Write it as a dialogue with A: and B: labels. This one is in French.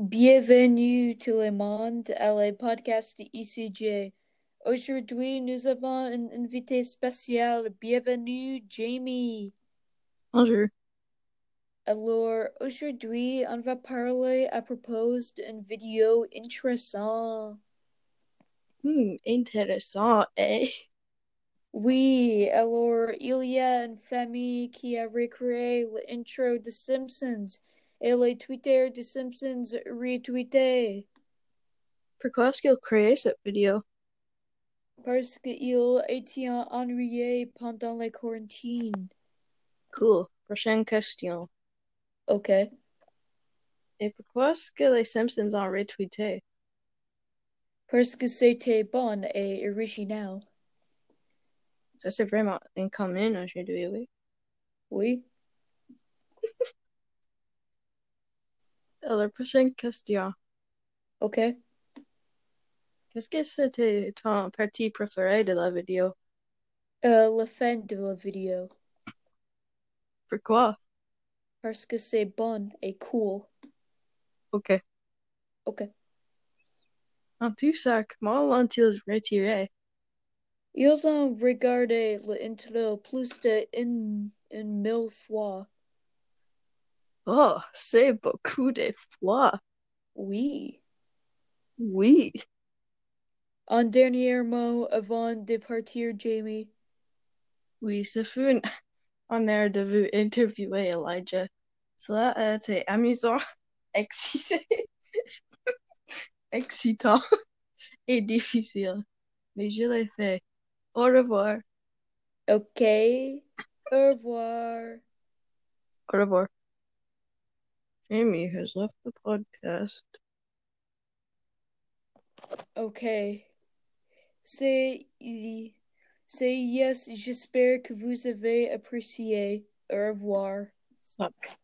A: Bienvenue tout le monde à le podcast de ICJ. Aujourd'hui, nous avons un invité spécial. Bienvenue, Jamie.
B: Bonjour.
A: Alors, aujourd'hui, on va parler à propos d'une vidéo intéressante.
B: Hmm, intéressant, eh?
A: Oui, alors, il y a une famille qui a recréé l'intro de Simpsons et les Twitter de Simpsons retweeté
B: Pourquoi est-ce qu'il cette vidéo?
A: parce qu'il était ennuyé pendant la quarantaine.
B: Cool. Prochaine question.
A: Ok.
B: Et pourquoi est-ce que les Simpsons ont retweeté?
A: Parce que c'était bon et original.
B: Ça, c'est vraiment incommun aujourd'hui, oui.
A: Oui.
B: Alors, prochaine question.
A: Ok.
B: Qu'est-ce que c'était ton partie préférée de la vidéo?
A: Euh, la fin de la vidéo.
B: Pourquoi?
A: Parce que c'est bon et cool.
B: Ok.
A: Ok.
B: En tout ça, comment l'ont-ils retiré?
A: Ils ont regardé l'intro plus de une, une mille fois.
B: Oh, c'est beaucoup de fois.
A: Oui.
B: Oui.
A: Un dernier mot avant de partir, Jamie.
B: Oui, ce fut un honneur de vous interviewer, Elijah. Cela a été amusant, excitant, excitant et difficile, mais je l'ai fait. Au revoir.
A: Ok. Au revoir.
B: Au revoir. Jamie has left the podcast.
A: Ok. C'est say yes, j'espère que vous avez apprécié. Au revoir.
B: Suck.